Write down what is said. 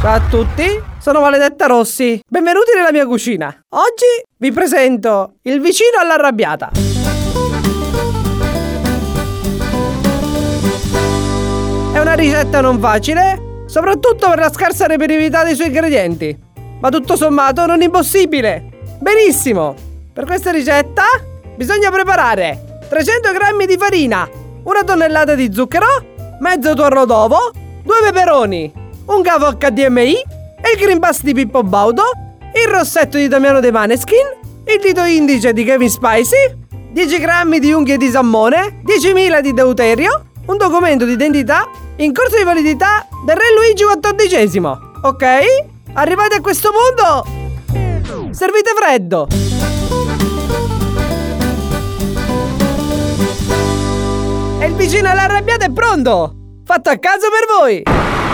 Ciao a tutti, sono Maledetta Rossi. Benvenuti nella mia cucina. Oggi vi presento il vicino all'arrabbiata. È una ricetta non facile, soprattutto per la scarsa reperibilità dei suoi ingredienti. Ma tutto sommato non impossibile. Benissimo. Per questa ricetta bisogna preparare 300 g di farina, una tonnellata di zucchero, mezzo tuorlo d'uovo, due peperoni, un cavo HDMI, il Green Pass di Pippo Baudo, il rossetto di Damiano De Maneskin, il dito indice di Kevin Spicy, 10 grammi di unghie di salmone, 10.000 di deuterio, un documento di identità in corso di validità del Re Luigi XIV. Ok? Arrivati a questo punto, servite freddo. E il vicino all'arrabbiata è pronto! Fatto a caso per voi!